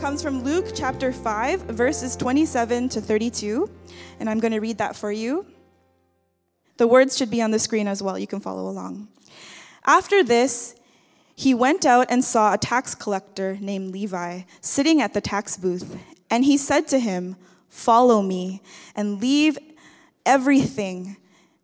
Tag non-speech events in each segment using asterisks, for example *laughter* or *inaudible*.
Comes from Luke chapter 5, verses 27 to 32, and I'm going to read that for you. The words should be on the screen as well. You can follow along. After this, he went out and saw a tax collector named Levi sitting at the tax booth, and he said to him, Follow me and leave everything.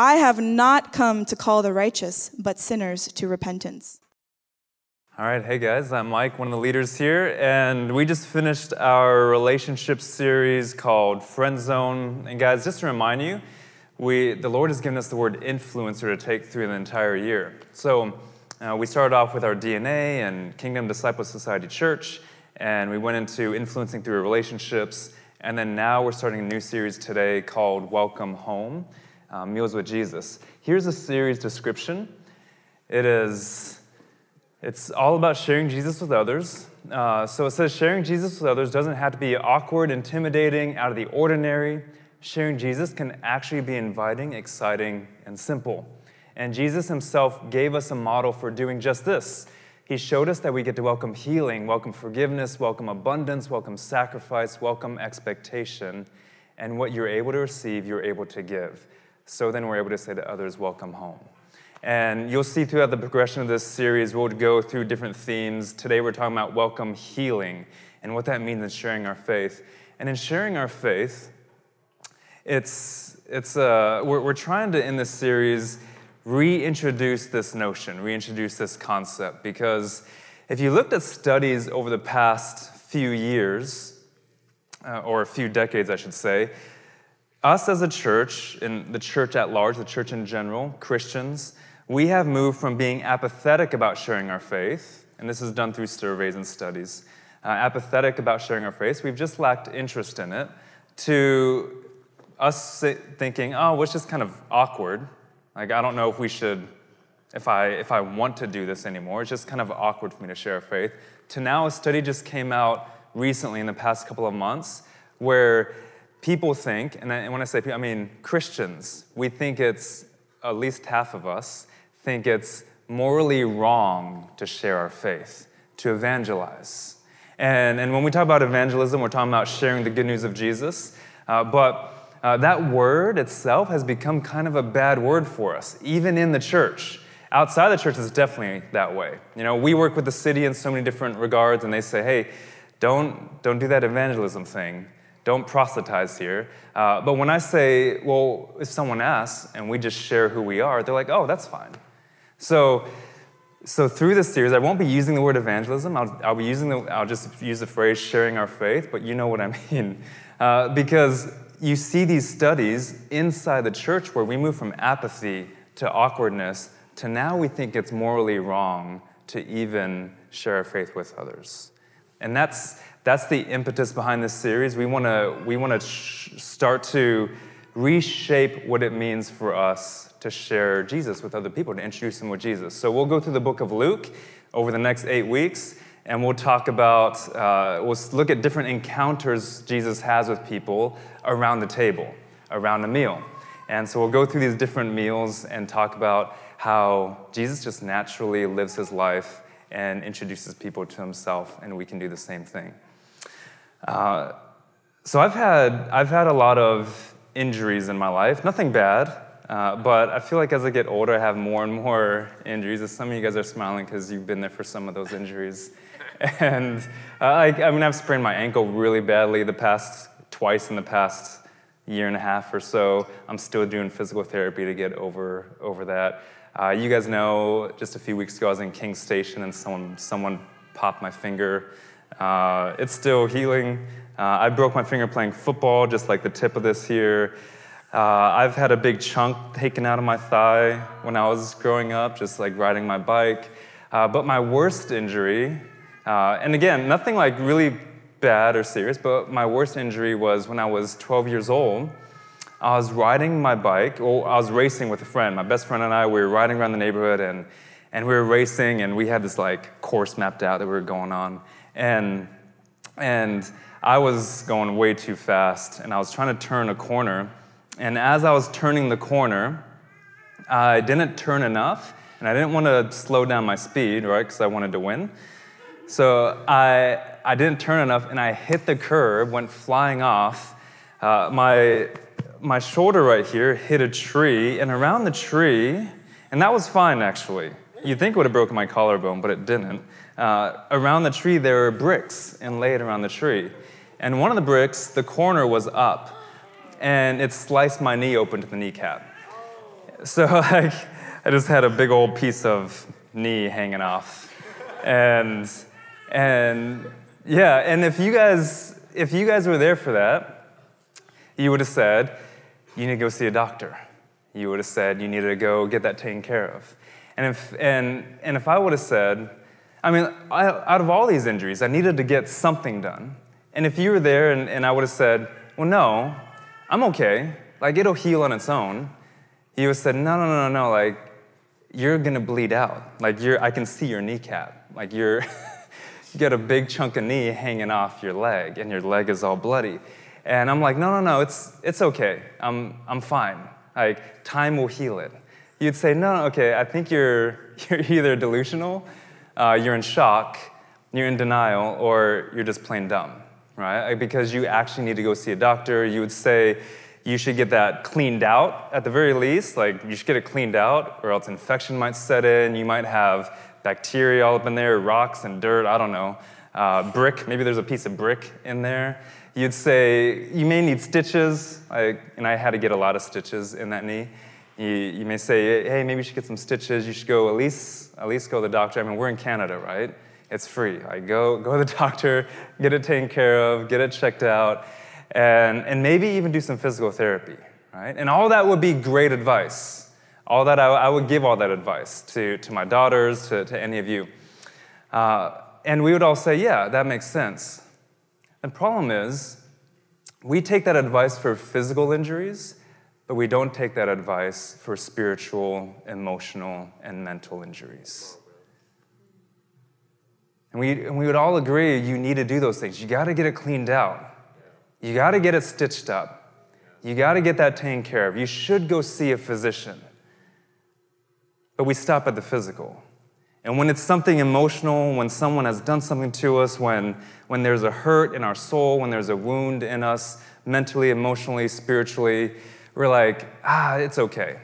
I have not come to call the righteous, but sinners to repentance. All right, hey guys, I'm Mike, one of the leaders here, and we just finished our relationship series called Friend Zone. And guys, just to remind you, we, the Lord has given us the word influencer to take through the entire year. So uh, we started off with our DNA and Kingdom Disciple Society Church, and we went into influencing through relationships, and then now we're starting a new series today called Welcome Home uh, Meals with Jesus. Here's a series description. It is, it's all about sharing Jesus with others. Uh, so it says sharing Jesus with others doesn't have to be awkward, intimidating, out of the ordinary. Sharing Jesus can actually be inviting, exciting, and simple. And Jesus himself gave us a model for doing just this. He showed us that we get to welcome healing, welcome forgiveness, welcome abundance, welcome sacrifice, welcome expectation. And what you're able to receive, you're able to give so then we're able to say to others, Welcome home. And you'll see throughout the progression of this series, we'll go through different themes. Today we're talking about welcome healing and what that means in sharing our faith. And in sharing our faith, it's, it's, uh, we're, we're trying to, in this series, reintroduce this notion, reintroduce this concept, because if you looked at studies over the past few years, uh, or a few decades, I should say, us as a church, and the church at large, the church in general, Christians, we have moved from being apathetic about sharing our faith, and this is done through surveys and studies, uh, apathetic about sharing our faith, we've just lacked interest in it, to us thinking, oh, it's just kind of awkward. Like, I don't know if we should, if I, if I want to do this anymore. It's just kind of awkward for me to share our faith. To now, a study just came out recently in the past couple of months where people think, and when I say people, I mean Christians, we think it's, at least half of us, think it's morally wrong to share our faith, to evangelize. And, and when we talk about evangelism, we're talking about sharing the good news of Jesus. Uh, but uh, that word itself has become kind of a bad word for us, even in the church. Outside the church, it's definitely that way. You know, we work with the city in so many different regards, and they say, hey, don't, don't do that evangelism thing. Don't proselytize here. Uh, but when I say, well, if someone asks and we just share who we are, they're like, oh, that's fine. So, so through this series, I won't be using the word evangelism. I'll, I'll be using the, I'll just use the phrase sharing our faith, but you know what I *laughs* mean. Uh, because you see these studies inside the church where we move from apathy to awkwardness to now we think it's morally wrong to even share our faith with others. And that's, that's the impetus behind this series. We want to we want to sh- start to reshape what it means for us to share Jesus with other people, to introduce them with Jesus. So we'll go through the book of Luke over the next eight weeks, and we'll talk about uh, we'll look at different encounters Jesus has with people around the table, around a meal. And so we'll go through these different meals and talk about how Jesus just naturally lives his life and introduces people to himself, and we can do the same thing. Uh, so I've had, I've had a lot of injuries in my life, nothing bad, uh, but I feel like as I get older, I have more and more injuries. Some of you guys are smiling because you've been there for some of those injuries. *laughs* And uh, I, I mean, I've sprained my ankle really badly the past twice in the past year and a half or so. I'm still doing physical therapy to get over, over that. Uh, you guys know just a few weeks ago I was in King Station and someone, someone popped my finger. Uh, it's still healing. Uh, I broke my finger playing football, just like the tip of this here. Uh, I've had a big chunk taken out of my thigh when I was growing up, just like riding my bike. Uh, but my worst injury, uh, and again, nothing like really bad or serious, but my worst injury was when I was 12 years old. I was riding my bike, or I was racing with a friend. My best friend and I, we were riding around the neighborhood and, and we were racing and we had this like course mapped out that we were going on. And, and I was going way too fast and I was trying to turn a corner. And as I was turning the corner, I didn't turn enough and I didn't want to slow down my speed, right, because I wanted to win. So I, I didn't turn enough and I hit the curb, went flying off. Uh, my, my shoulder right here hit a tree, and around the tree, and that was fine actually. You'd think it would have broken my collarbone, but it didn't. Uh, around the tree, there were bricks inlaid around the tree. And one of the bricks, the corner was up, and it sliced my knee open to the kneecap. So, *laughs* like, I just had a big old piece of knee hanging off. And and yeah, and if you guys if you guys were there for that, you would have said, you need to go see a doctor. You would have said you needed to go get that taken care of. And if and and if I would have said, I mean, I, out of all these injuries, I needed to get something done. And if you were there and, and I would have said, well, no, I'm okay. Like it'll heal on its own. You would have said, no, no, no, no, no. Like you're gonna bleed out. Like you're, I can see your kneecap. Like you're. *laughs* you get a big chunk of knee hanging off your leg, and your leg is all bloody. And I'm like, no, no, no, it's, it's okay. I'm, I'm fine. Like, time will heal it. You'd say, no, no okay, I think you're, *laughs* you're either delusional, uh, you're in shock, you're in denial, or you're just plain dumb, right? Because you actually need to go see a doctor. You would say, you should get that cleaned out at the very least. Like, you should get it cleaned out, or else infection might set in. You might have bacteria all up in there, rocks and dirt, I don't know. Uh, brick, maybe there's a piece of brick in there. You'd say, you may need stitches, I, and I had to get a lot of stitches in that knee. You, you may say, hey, maybe you should get some stitches. You should go at least, at least go to the doctor. I mean, we're in Canada, right? It's free. I go, go to the *laughs* doctor, get it taken care of, get it checked out, and, and maybe even do some physical therapy, right? And all that would be great advice all that, I, I, would give all that advice to, to my daughters, to, to any of you. Uh, and we would all say, yeah, that makes sense. The problem is, we take that advice for physical injuries, but we don't take that advice for spiritual, emotional, and mental injuries. And we, and we would all agree you need to do those things. You got to get it cleaned out, you got to get it stitched up, you got to get that taken care of. You should go see a physician but we stop at the physical. And when it's something emotional, when someone has done something to us, when, when there's a hurt in our soul, when there's a wound in us, mentally, emotionally, spiritually, we're like, ah, it's okay.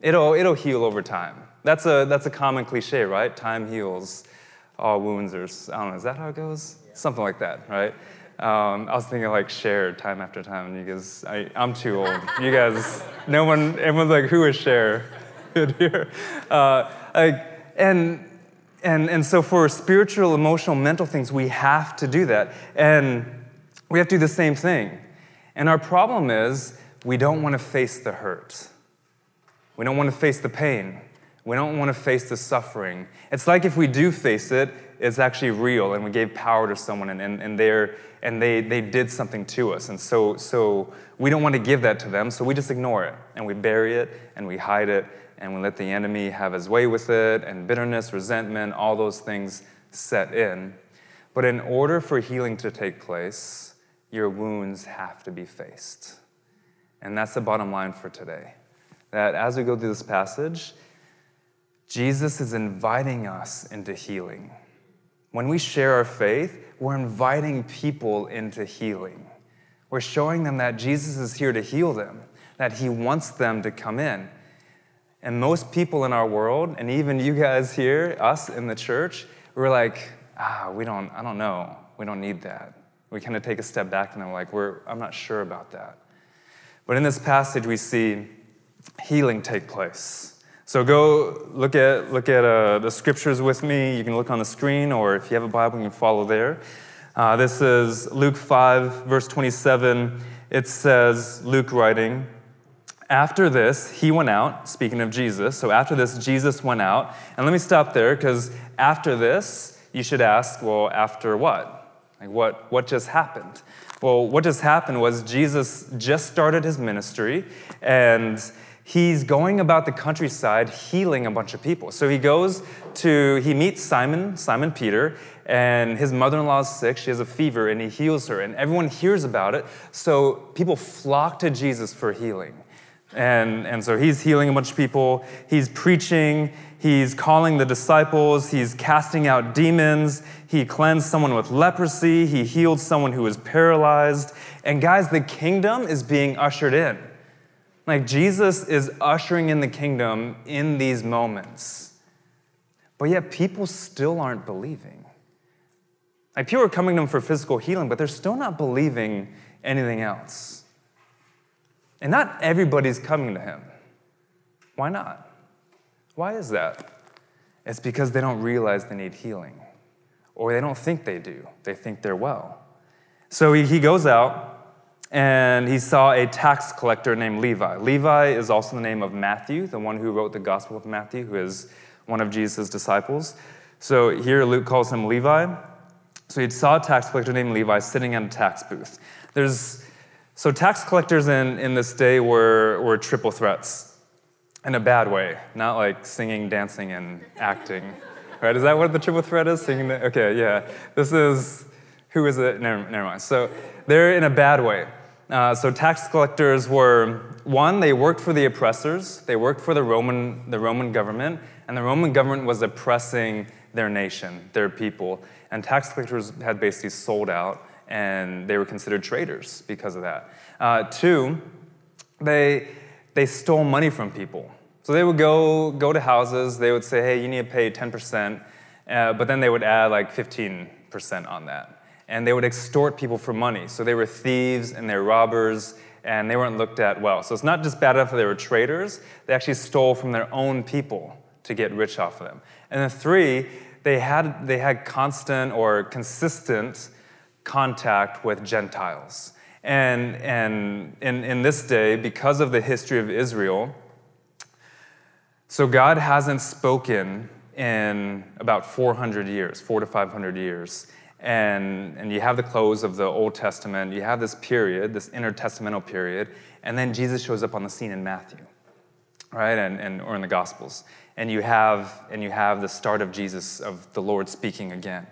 It'll, it'll heal over time. That's a, that's a common cliche, right? Time heals all wounds, or I don't know, is that how it goes? Yeah. Something like that, right? Um, I was thinking like Cher time after time. You guys, I, I'm too old. You guys, no one, everyone's like, who is Cher? *laughs* here. Uh, like, and, and, and so for spiritual, emotional, mental things, we have to do that. And we have to do the same thing. And our problem is we don't want to face the hurt. We don't want to face the pain. We don't want to face the suffering. It's like if we do face it, it's actually real and we gave power to someone and, and, and, they're, and they, they did something to us. And so, so we don't want to give that to them, so we just ignore it and we bury it and we hide it and we let the enemy have his way with it, and bitterness, resentment, all those things set in. But in order for healing to take place, your wounds have to be faced. And that's the bottom line for today. That as we go through this passage, Jesus is inviting us into healing. When we share our faith, we're inviting people into healing. We're showing them that Jesus is here to heal them, that he wants them to come in. And most people in our world, and even you guys here, us in the church, we're like, ah, we don't, I don't know. We don't need that. We kind of take a step back and I'm like, we're, I'm not sure about that. But in this passage, we see healing take place. So go look at, look at uh, the scriptures with me. You can look on the screen, or if you have a Bible, you can follow there. Uh, this is Luke 5, verse 27. It says, Luke writing, after this, he went out, speaking of Jesus. So after this, Jesus went out. And let me stop there because after this, you should ask, well, after what? Like, what, what just happened? Well, what just happened was Jesus just started his ministry and he's going about the countryside healing a bunch of people. So he goes to, he meets Simon, Simon Peter, and his mother in law is sick. She has a fever, and he heals her. And everyone hears about it. So people flock to Jesus for healing. And, and so he's healing a bunch of people, he's preaching, he's calling the disciples, he's casting out demons, he cleansed someone with leprosy, he healed someone who was paralyzed. And guys, the kingdom is being ushered in. Like Jesus is ushering in the kingdom in these moments. But yet people still aren't believing. Like people are coming to him for physical healing, but they're still not believing anything else. And not everybody's coming to him. Why not? Why is that? It's because they don't realize they need healing, or they don't think they do. They think they're well. So he, he goes out and he saw a tax collector named Levi. Levi is also the name of Matthew, the one who wrote the Gospel of Matthew, who is one of Jesus' disciples. So here Luke calls him Levi. So he saw a tax collector named Levi sitting at a tax booth. There's so, tax collectors in, in this day were, were triple threats in a bad way, not like singing, dancing, and acting. Right? Is that what the triple threat is? Singing? The, okay, yeah. This is, who is it? Never, never mind. So, they're in a bad way. Uh, so, tax collectors were one, they worked for the oppressors, they worked for the Roman, the Roman government, and the Roman government was oppressing their nation, their people. And tax collectors had basically sold out and they were considered traitors because of that. Uh, two, they, they stole money from people. So they would go, go to houses, they would say, hey, you need to pay 10%, uh, but then they would add like 15% on that. And they would extort people for money. So they were thieves and they were robbers, and they weren't looked at well. So it's not just bad enough that they were traitors, they actually stole from their own people to get rich off of them. And then three, they had, they had constant or consistent contact with Gentiles. And, and in, in this day, because of the history of Israel, so God hasn't spoken in about 400 years, four to 500 years. And, and you have the close of the Old Testament, you have this period, this intertestamental period, and then Jesus shows up on the scene in Matthew, right? And, and, or in the Gospels. And you, have, and you have the start of Jesus, of the Lord speaking again.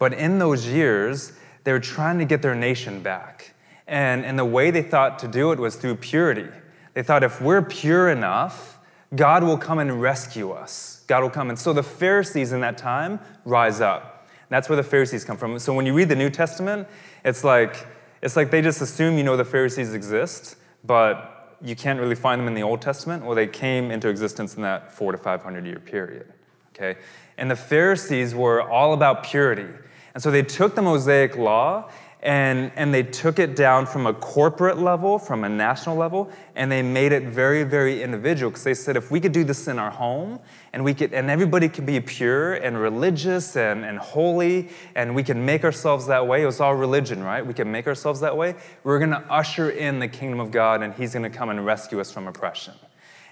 But in those years, they were trying to get their nation back. And, and the way they thought to do it was through purity. They thought if we're pure enough, God will come and rescue us. God will come. And so the Pharisees in that time rise up. That's where the Pharisees come from. So when you read the New Testament, it's like, it's like they just assume you know the Pharisees exist, but you can't really find them in the Old Testament. Well, they came into existence in that four to 500 year period. Okay? And the Pharisees were all about purity. And so they took the Mosaic law and, and they took it down from a corporate level, from a national level, and they made it very, very individual because they said if we could do this in our home and we could and everybody could be pure and religious and, and holy and we can make ourselves that way. It was all religion, right? We can make ourselves that way. We're gonna usher in the kingdom of God and He's gonna come and rescue us from oppression.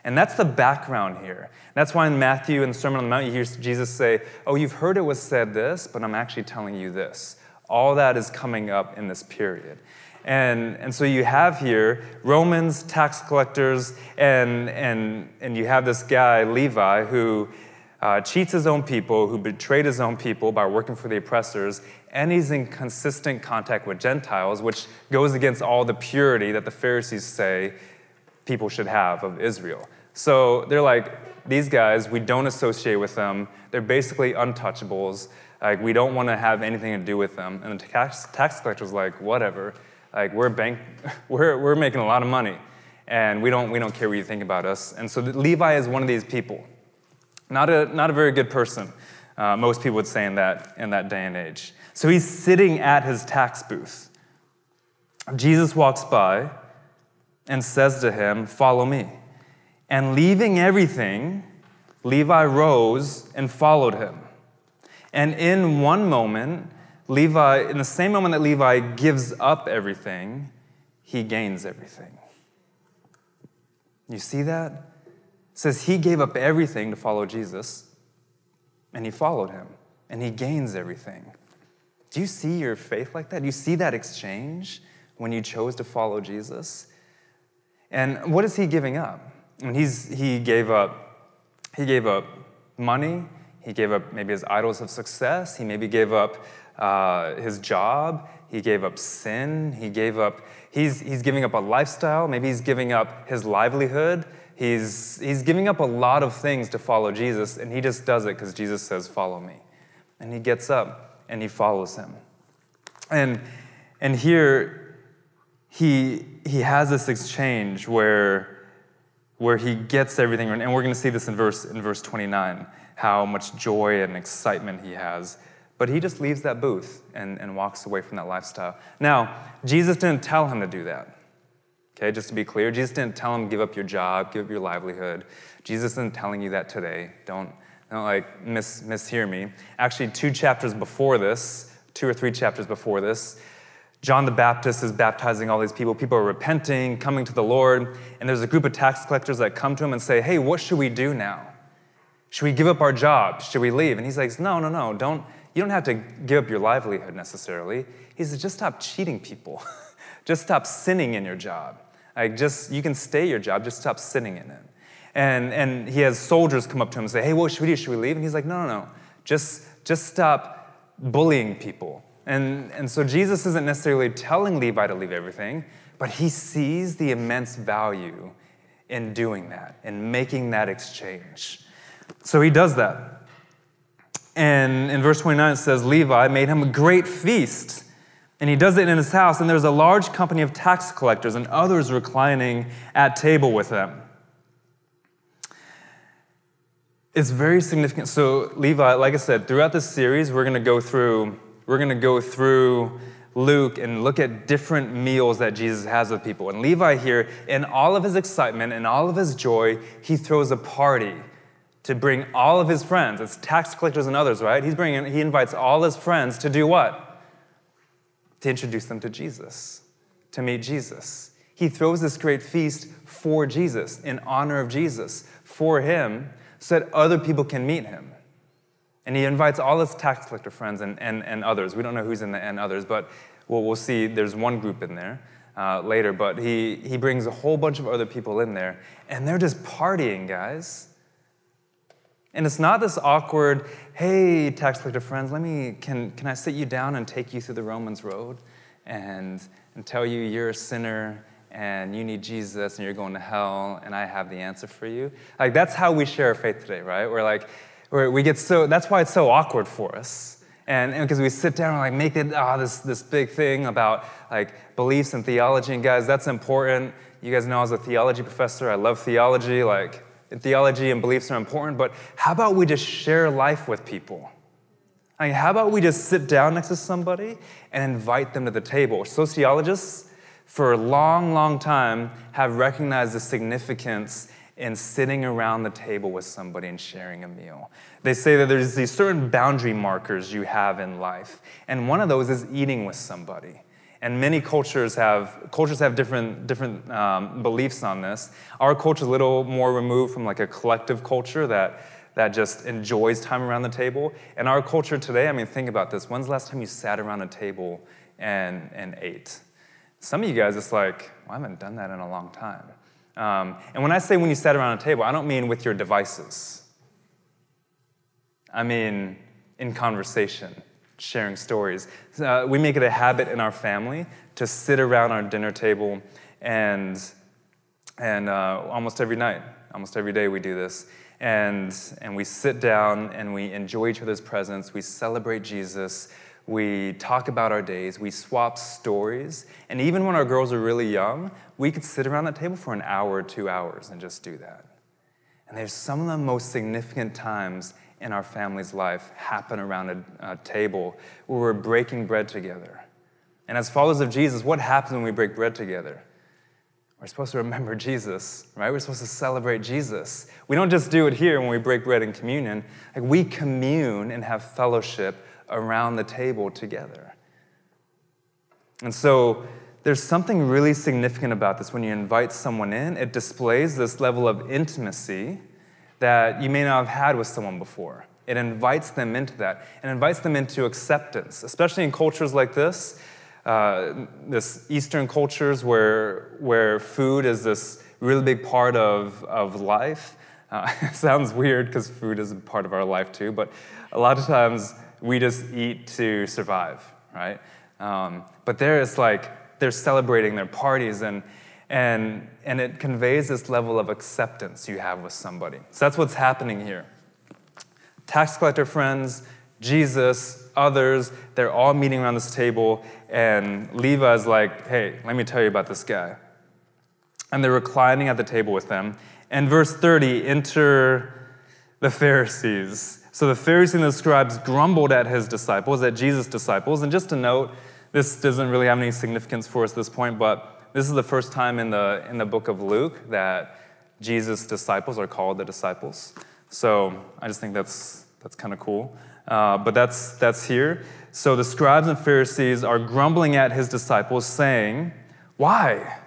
And that's the background here. That's why in Matthew, in the Sermon on the Mount, you hear Jesus say, Oh, you've heard it was said this, but I'm actually telling you this. All that is coming up in this period. And, and so you have here Romans, tax collectors, and, and, and you have this guy, Levi, who uh, cheats his own people, who betrayed his own people by working for the oppressors, and he's in consistent contact with Gentiles, which goes against all the purity that the Pharisees say people should have of Israel. So they're like, these guys, we don't associate with them. They're basically untouchables. Like, we don't want to have anything to do with them. And the tax, tax collector's like, whatever. Like, we're, bank, *laughs* we're, we're making a lot of money, and we don't, we don't care what you think about us. And so Levi is one of these people. Not a, not a very good person, uh, most people would say in that, in that day and age. So he's sitting at his tax booth. Jesus walks by, and says to him, Follow me. And leaving everything, Levi rose and followed him. And in one moment, Levi, in the same moment that Levi gives up everything, he gains everything. You see that? It says he gave up everything to follow Jesus, and he followed him, and he gains everything. Do you see your faith like that? Do you see that exchange when you chose to follow Jesus? And what is he giving up? I mean, he's, he gave up, he gave up money, he gave up maybe his idols of success, he maybe gave up uh, his job, he gave up sin, he gave up, he's, he's giving up a lifestyle, maybe he's giving up his livelihood. He's, he's giving up a lot of things to follow Jesus, and he just does it because Jesus says, Follow me. And he gets up and he follows him. And, and here, he, he has this exchange where, where he gets everything, and we're going to see this in verse, in verse 29, how much joy and excitement he has. But he just leaves that booth and, and walks away from that lifestyle. Now, Jesus didn't tell him to do that. Okay, just to be clear, Jesus didn't tell him give up your job, give up your livelihood. Jesus isn't telling you that today. Don't, don't like mis, mishear me. Actually, two chapters before this, two or three chapters before this, John the Baptist is baptizing all these people. People are repenting, coming to the Lord, and there's a group of tax collectors that come to him and say, Hey, what should we do now? Should we give up our jobs? Should we leave? And he's like, No, no, no, don't, you don't have to give up your livelihood necessarily. He says, Just stop cheating people. *laughs* just stop sinning in your job. Like, just, you can stay your job, just stop sinning in it. And, and he has soldiers come up to him and say, Hey, what should we do? Should we leave? And he's like, No, no, no. Just, just stop bullying people. And, and so Jesus isn't necessarily telling Levi to leave everything, but he sees the immense value in doing that, in making that exchange. So he does that. And in verse 29, it says, Levi made him a great feast. And he does it in his house, and there's a large company of tax collectors and others reclining at table with them. It's very significant. So, Levi, like I said, throughout this series, we're going to go through we're going to go through Luke and look at different meals that Jesus has with people. And Levi here, in all of his excitement and all of his joy, he throws a party to bring all of his friends. It's tax collectors and others, right? He's bringing, he invites all his friends to do what? To introduce them to Jesus, to meet Jesus. He throws this great feast for Jesus, in honor of Jesus, for him, so that other people can meet him. And he invites all his tax collector friends and, and, and others. We don't know who's in the and others, but we'll, we'll see there's one group in there uh, later. But he, he brings a whole bunch of other people in there, and they're just partying, guys. And it's not this awkward, hey, tax collector friends, let me, can, can I sit you down and take you through the Romans road and, and tell you you're a sinner and you need Jesus and you're going to hell and I have the answer for you? Like, that's how we share our faith today, right? We're like, where we get so, that's why it's so awkward for us. And because we sit down and like make it oh, this, this big thing about like beliefs and theology. And guys, that's important. You guys know I was a theology professor. I love theology. Like theology and beliefs are important. But how about we just share life with people? I mean, how about we just sit down next to somebody and invite them to the table? Sociologists, for a long, long time, have recognized the significance in sitting around the table with somebody and sharing a meal. They say that there's these certain boundary markers you have in life, and one of those is eating with somebody. And many cultures have cultures have different different um, beliefs on this. Our culture is a little more removed from like a collective culture that that just enjoys time around the table. And our culture today, I mean, think about this. When's the last time you sat around a table and and ate? Some of you guys, it's like, well, I haven't done that in a long time. Um, and when I say when you sat around a table, I don't mean with your devices. I mean in conversation, sharing stories. Uh, we make it a habit in our family to sit around our dinner table and, and uh, almost every night, almost every day we do this. And, and we sit down and we enjoy each other's presence. We celebrate Jesus. We talk about our days, we swap stories, and even when our girls are really young, we could sit around that table for an hour or two hours and just do that. And there's some of the most significant times in our family's life happen around a, a table where we're breaking bread together. And as followers of Jesus, what happens when we break bread together? we're supposed to remember *laughs* Jesus, right? We're supposed to celebrate Jesus. We don't just do it here when we break bread in communion. Like we commune and have fellowship around the table together. And so there's something really significant about this when you invite someone in. It displays this level of intimacy that you may not have had with someone before. It invites them into that and invites them into acceptance, especially in cultures like this uh, this Eastern cultures where, where food is this really big part of, of life. Uh, *laughs* it sounds weird because food is a part of our life too, but a lot of times we just eat to survive, right? Um, but there it's like they're celebrating their parties and, and, and it conveys this level of acceptance you have with somebody. So that's what's happening here. Tax collector friends, Jesus, others, they're all meeting around this table, and Levi's like, hey, let me tell you about this guy. And they're reclining at the table with them. And verse 30, enter the Pharisees. So the Pharisees and the scribes grumbled at his disciples, at Jesus' disciples. And just to note, this doesn't really have any significance for us at this point, but this is the first time in the, in the book of Luke that Jesus' disciples are called the disciples. So I just think that's, that's kind of cool. Uh, but that's, that's here. So the scribes and Pharisees are grumbling at his disciples, saying, Why?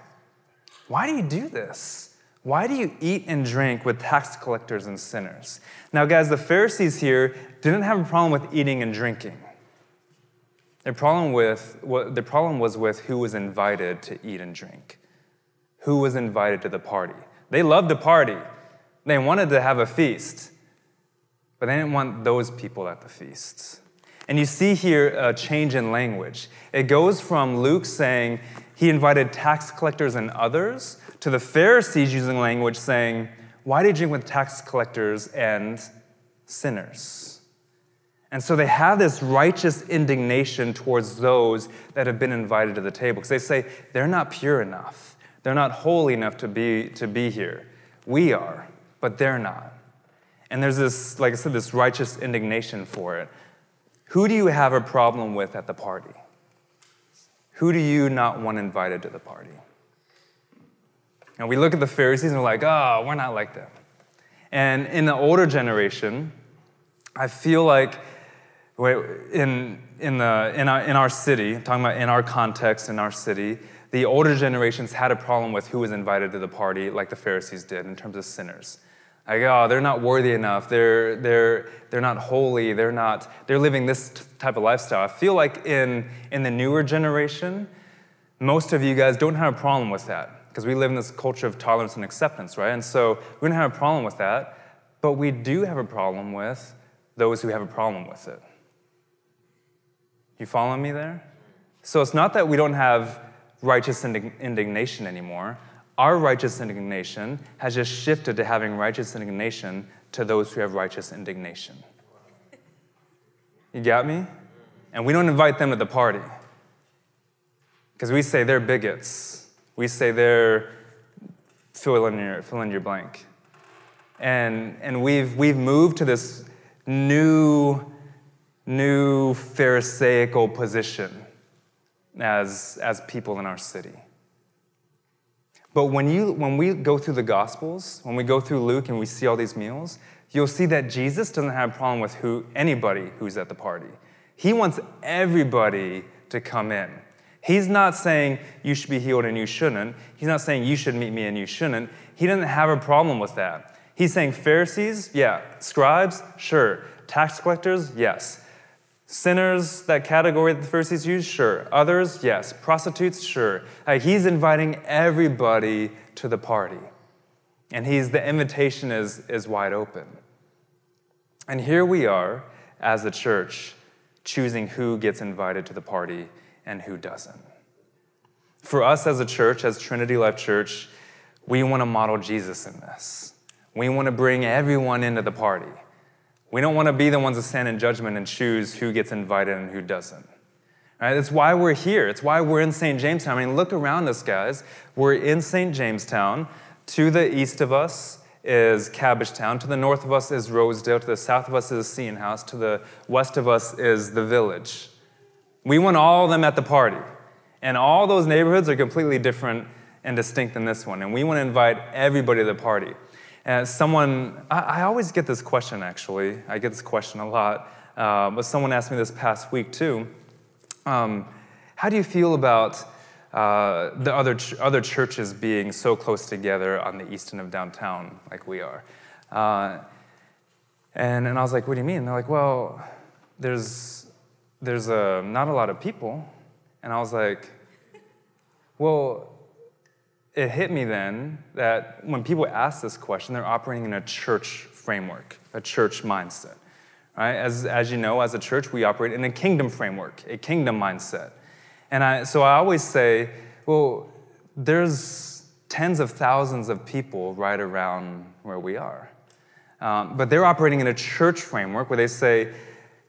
Why do you do this? Why do you eat and drink with tax collectors and sinners? Now, guys, the Pharisees here didn't have a problem with eating and drinking. Their problem, with, the problem was with who was invited to eat and drink, who was invited to the party. They loved the party, they wanted to have a feast. But they didn't want those people at the feasts. And you see here a change in language. It goes from Luke saying he invited tax collectors and others to the Pharisees using language saying, Why do you drink with tax collectors and sinners? And so they have this righteous indignation towards those that have been invited to the table because they say they're not pure enough. They're not holy enough to be, to be here. We are, but they're not. And there's this, like I said, this righteous indignation for it. Who do you have a problem with at the party? Who do you not want invited to the party? And we look at the Pharisees and we're like, oh, we're not like them. And in the older generation, I feel like in, in, the, in, our, in our city, talking about in our context, in our city, the older generations had a problem with who was invited to the party, like the Pharisees did, in terms of sinners. Like, oh, they're not worthy enough. They're, they're, they're not holy. They're not, they're living this type of lifestyle. I feel like in, in the newer generation, most of you guys don't have a problem with that because we live in this culture of tolerance and acceptance, right? And so we don't have a problem with that, but we do have a problem with those who have a problem with it. You follow me there? So it's not that we don't have righteous indignation anymore our righteous indignation has just shifted to having righteous indignation to those who have righteous indignation. You got me? And we don't invite them to the party because we say they're bigots. We say they're fill in your, fill in your blank. And, and we've, we've moved to this new, new Pharisaical position as, as people in our city. But when, you, when we go through the Gospels, when we go through Luke and we see all these meals, you'll see that Jesus doesn't have a problem with who, anybody who's at the party. He wants everybody to come in. He's not saying you should be healed and you shouldn't. He's not saying you should meet me and you shouldn't. He doesn't have a problem with that. He's saying Pharisees, yeah. Scribes, sure. Tax collectors, yes. Sinners, that category that the Pharisees use, sure. Others, yes. Prostitutes, sure. Uh, he's inviting everybody to the party. And he's, the invitation is, is wide open. And here we are as the church choosing who gets invited to the party and who doesn't. For us as a church, as Trinity Life Church, we want to model Jesus in this. We want to bring everyone into the party. We don't want to be the ones that stand in judgment and choose who gets invited and who doesn't. Right? That's why we're here. It's why we're in St. Jamestown. I mean, look around us, guys. We're in St. Jamestown. To the east of us is Cabbagetown. To the north of us is Rosedale. To the south of us is Seaton House. To the west of us is the village. We want all of them at the party. And all those neighborhoods are completely different and distinct than this one. And we want to invite everybody to the party. And someone, I, I always get this question actually. I get this question a lot. Uh, but someone asked me this past week too. Um, how do you feel about uh, the other, ch- other churches being so close together on the east end of downtown like we are? Uh, and, and I was like, what do you mean? They're like, well, there's, there's a, not a lot of people. And I was like, well, it hit me then that when people ask this question, they're operating in a church framework, a church mindset. Right? As, as you know, as a church, we operate in a kingdom framework, a kingdom mindset. And I, so I always say, well, there's tens of thousands of people right around where we are. Um, but they're operating in a church framework where they say,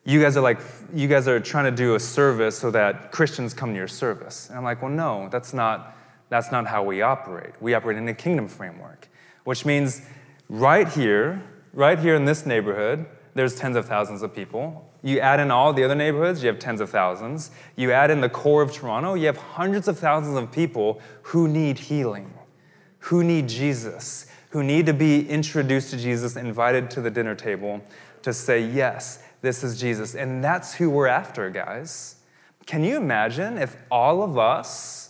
you guys are like, you guys are trying to do a service so that Christians come to your service. And I'm like, well, no, that's not, that's not how we operate. We operate in a kingdom framework, which means right here, right here in this neighborhood, there's tens of thousands of people. You add in all the other neighborhoods, you have tens of thousands. You add in the core of Toronto, you have hundreds of thousands of people who need healing, who need Jesus, who need to be introduced to Jesus, invited to the dinner table to say, Yes, this is Jesus. And that's who we're after, guys. Can you imagine if all of us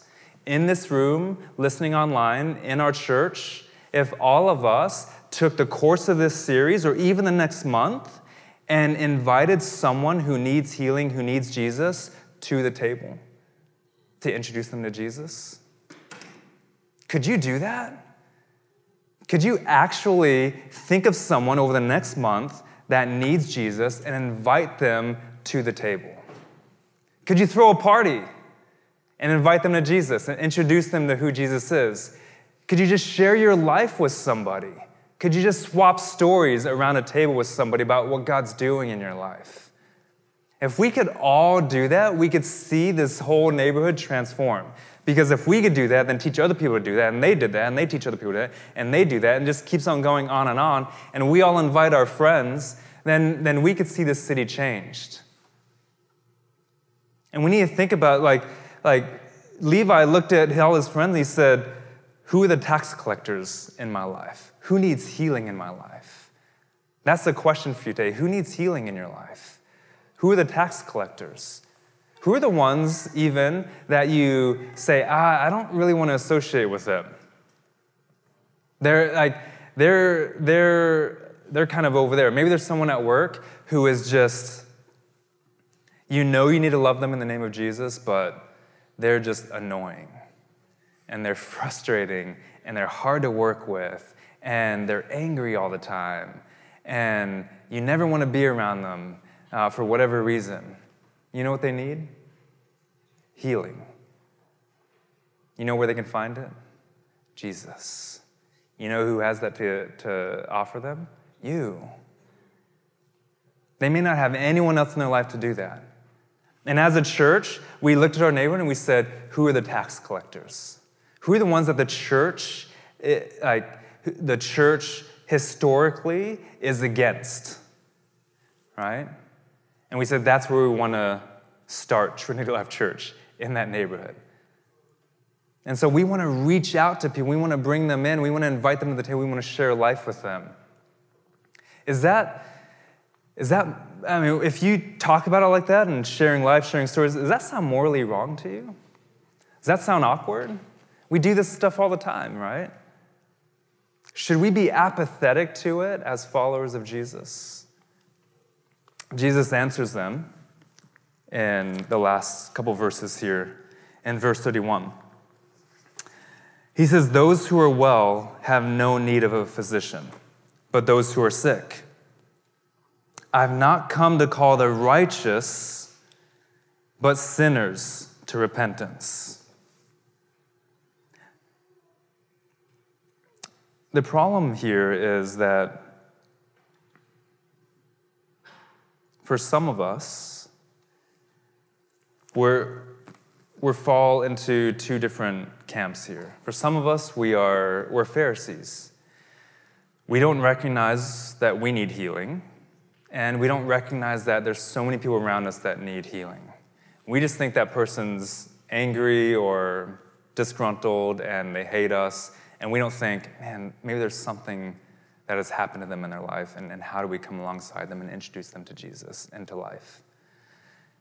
in this room, listening online, in our church, if all of us took the course of this series or even the next month and invited someone who needs healing, who needs Jesus, to the table to introduce them to Jesus? Could you do that? Could you actually think of someone over the next month that needs Jesus and invite them to the table? Could you throw a party and invite them to Jesus and introduce them to who Jesus is? Could you just share your life with somebody? Could you just swap stories around a table with somebody about what God's doing in your life? If we could all do that, we could see this whole neighborhood transform. Because if we could do that, then teach other people to do that, and they did that, and they teach other people to do that, and they do that, and just keeps on going on and on, and we all invite our friends, then, then we could see this city changed. And we need to think about like, like Levi looked at all his friends and he said, Who are the tax collectors in my life? Who needs healing in my life? That's the question for you today. Who needs healing in your life? Who are the tax collectors? Who are the ones, even, that you say, ah, I don't really want to associate with them? They're like, they're, they're, they're kind of over there. Maybe there's someone at work who is just, you know, you need to love them in the name of Jesus, but they're just annoying and they're frustrating and they're hard to work with and they're angry all the time and you never want to be around them uh, for whatever reason. You know what they need? Healing. You know where they can find it? Jesus. You know who has that to, to offer them? You. They may not have anyone else in their life to do that. And as a church, we looked at our neighborhood and we said, who are the tax collectors? Who are the ones that the church, eh, like, the church historically is against? Right? And we said that's where we want to start Trinity Life Church in that neighborhood. And so we want to reach out to people. We want to bring them in. We want to invite them to the table. We want to share life with them. Is that, is that, I mean, if you talk about it like that and sharing life, sharing stories, does that sound morally wrong to you? Does that sound awkward? We do this stuff all the time, right? Should we be apathetic to it as followers of Jesus? Jesus answers them in the last couple verses here in verse 31. He says, Those who are well have no need of a physician, but those who are sick. I've not come to call the righteous, but sinners to repentance. The problem here is that for some of us, we're, we fall into two different camps here. For some of us, we are, we're Pharisees. We don't recognize that we need healing, and we don't recognize that there's so many people around us that need healing. We just think that person's angry or disgruntled and they hate us, and we don't think, man, maybe there's something that has happened to them in their life, and, and how do we come alongside them and introduce them to Jesus and to life?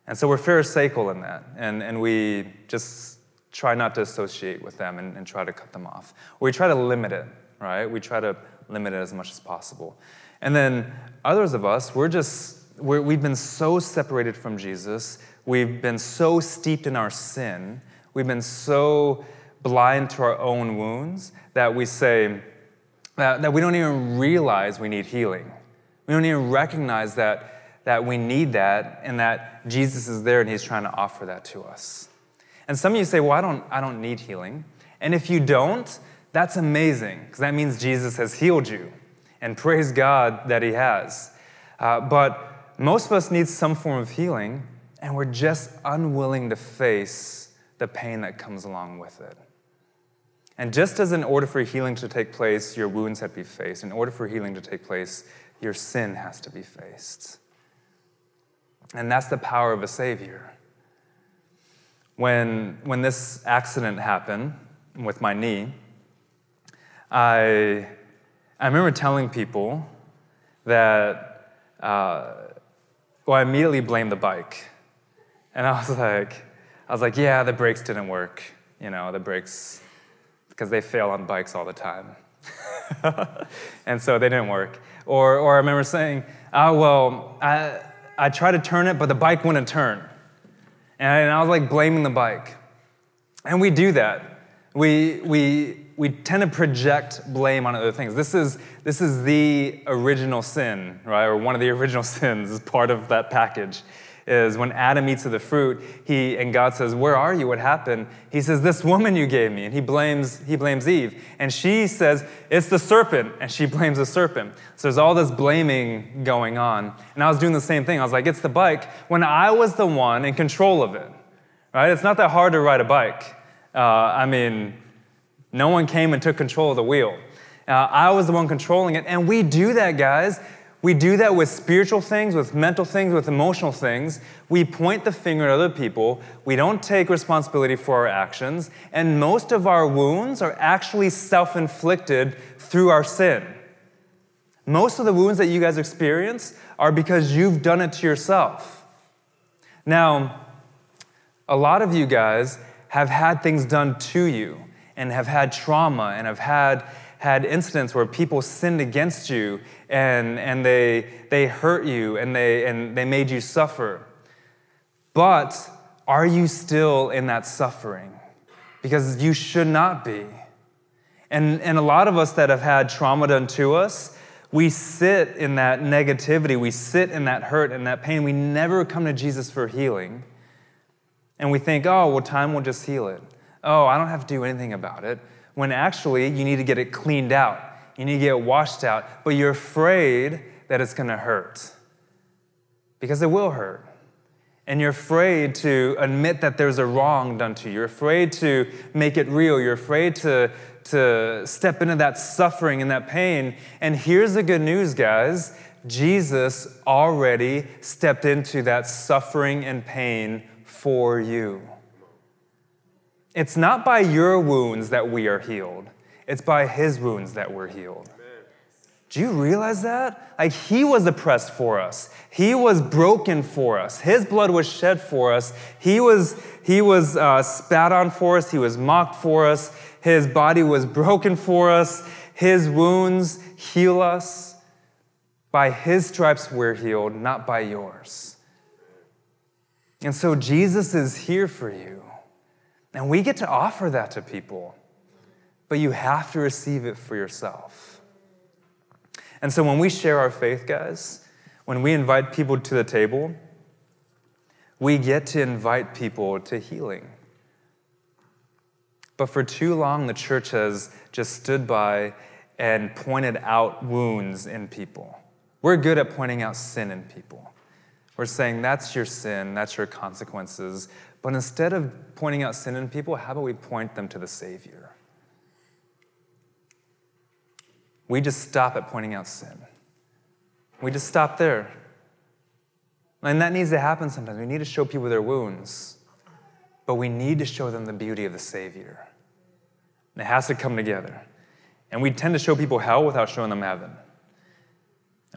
And so we're pharisaical in that, and, and we just try not to associate with them and, and try to cut them off. We try to limit it, right? We try to limit it as much as possible. And then others of us, we're just, we're, we've been so separated from Jesus, we've been so steeped in our sin, we've been so blind to our own wounds that we say, that, that we don't even realize we need healing. We don't even recognize that, that we need that and that Jesus is there and he's trying to offer that to us. And some of you say, well, I don't, I don't need healing. And if you don't, that's amazing because that means Jesus has healed you. And praise God that he has. Uh, but most of us need some form of healing, and we're just unwilling to face the pain that comes along with it. And just as in order for healing to take place, your wounds have to be faced, in order for healing to take place, your sin has to be faced. And that's the power of a Savior. When, when this accident happened with my knee, I, I remember telling people that, uh, well, I immediately blamed the bike. And I was *laughs* like, I was like, yeah, the brakes didn't work. You know, the brakes because they fail on bikes all the time. *laughs* and so they didn't work. Or, or I remember saying, oh, well, I, I tried to turn it, but the bike wouldn't turn. And I, and I was like blaming the bike. And we do that. We, we, we tend to project blame on other things. This is, this is the original sin, right? Or one of the *laughs* original sins is part of that package is when Adam eats of the fruit, he and God says, "Where are you? What happened?" He says, "This woman you gave me," and he blames he blames Eve, and she says, "It's the serpent," and she blames the serpent. So there's all this blaming going on, and I was doing the same thing. I was like, "It's the bike," when I was the one in control of it. Right? It's not that hard to ride a bike. Uh, I mean, no one came and took control of the wheel. Uh, I was the one controlling it, and we do that, guys. We do that with spiritual things, with mental things, with emotional things. We point the finger at other people. We don't take responsibility for our actions. And most of our wounds are actually self inflicted through our sin. Most of the wounds that you guys experience are because you've done it to yourself. Now, a lot of you guys have had things done to you and have had trauma and have had had incidents where people sinned against you and, and they, they hurt you and they, and they made you suffer. But are you still in that suffering? Because you should not be. And, and a lot of us that have had trauma done to us, we sit in that negativity, we sit in that hurt and that pain. We never come to Jesus for healing. And we think, oh, well, time will just heal it. Oh, I don't have to do anything about it when actually you need to get it cleaned out. You need to get it washed out, but you're afraid that it's going to hurt because it will hurt. And you're afraid to admit that there's a wrong done to you. You're afraid to make it real. You're afraid to, to step into that suffering and that pain. And here's the good news, guys Jesus already stepped into that suffering and pain for you. It's not by your wounds that we are healed, it's by his wounds that we're healed. Do you realize that? Like, he was oppressed for us. He was broken for us. His blood was shed for us. He was, he was uh, spat on for us. He was mocked for us. His body was broken for us. His wounds heal us. By his stripes we're healed, not by yours. And so Jesus is here for you. And we get to offer that to people, but you have to receive it for yourself. And so when we share our faith, guys, when we invite people to the table, we get to invite people to healing. But for too long, the church has just stood by and pointed out wounds in people. We're good at pointing out sin in people. We're saying, that's your sin, that's your consequences. But instead of pointing out sin in people, how about we point them to the Savior? We just stop at pointing out sin. We just stop there. And that needs to happen sometimes. We need to show people their wounds, but we need to show them the beauty of the Savior. And It has to come together. And we tend to show people hell without showing them heaven.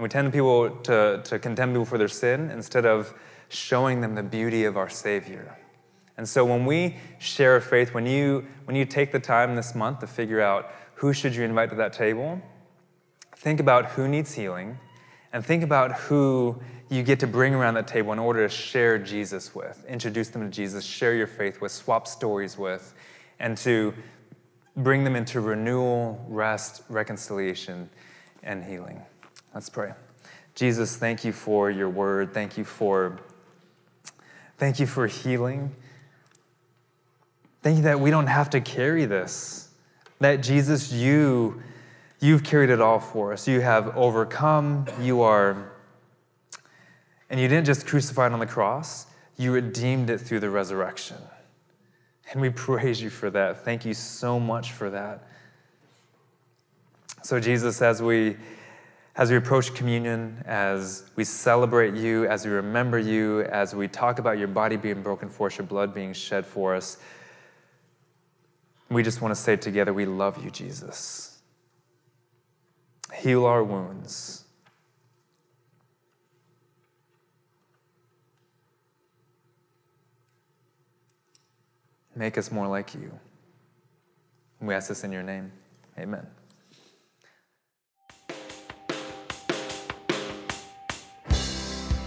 And we tend to people to, to condemn people for their sin instead of showing them the beauty of our Savior. And so when we share a faith, when you when you take the time this month to figure out who should you invite to that table, think about who needs healing and think about who you get to bring around that table in order to share Jesus with, introduce them to Jesus, share your faith with, swap stories with, and to bring them into renewal, rest, reconciliation, and healing. Let's pray. Jesus, thank you for your word. Thank you for thank you for healing. Thank you that we don't have to carry this. That Jesus, you you've carried it all for us. You have overcome. You are and you didn't just crucify it on the cross, you redeemed it through the resurrection. And we praise you for that. Thank you so much for that. So, Jesus, as we as we approach communion, as we celebrate you, as we remember you, as we talk about your body being broken for us, your blood being shed for us, we just want to say together, we love you, Jesus. Heal our wounds. Make us more like you. We ask this in your name. Amen.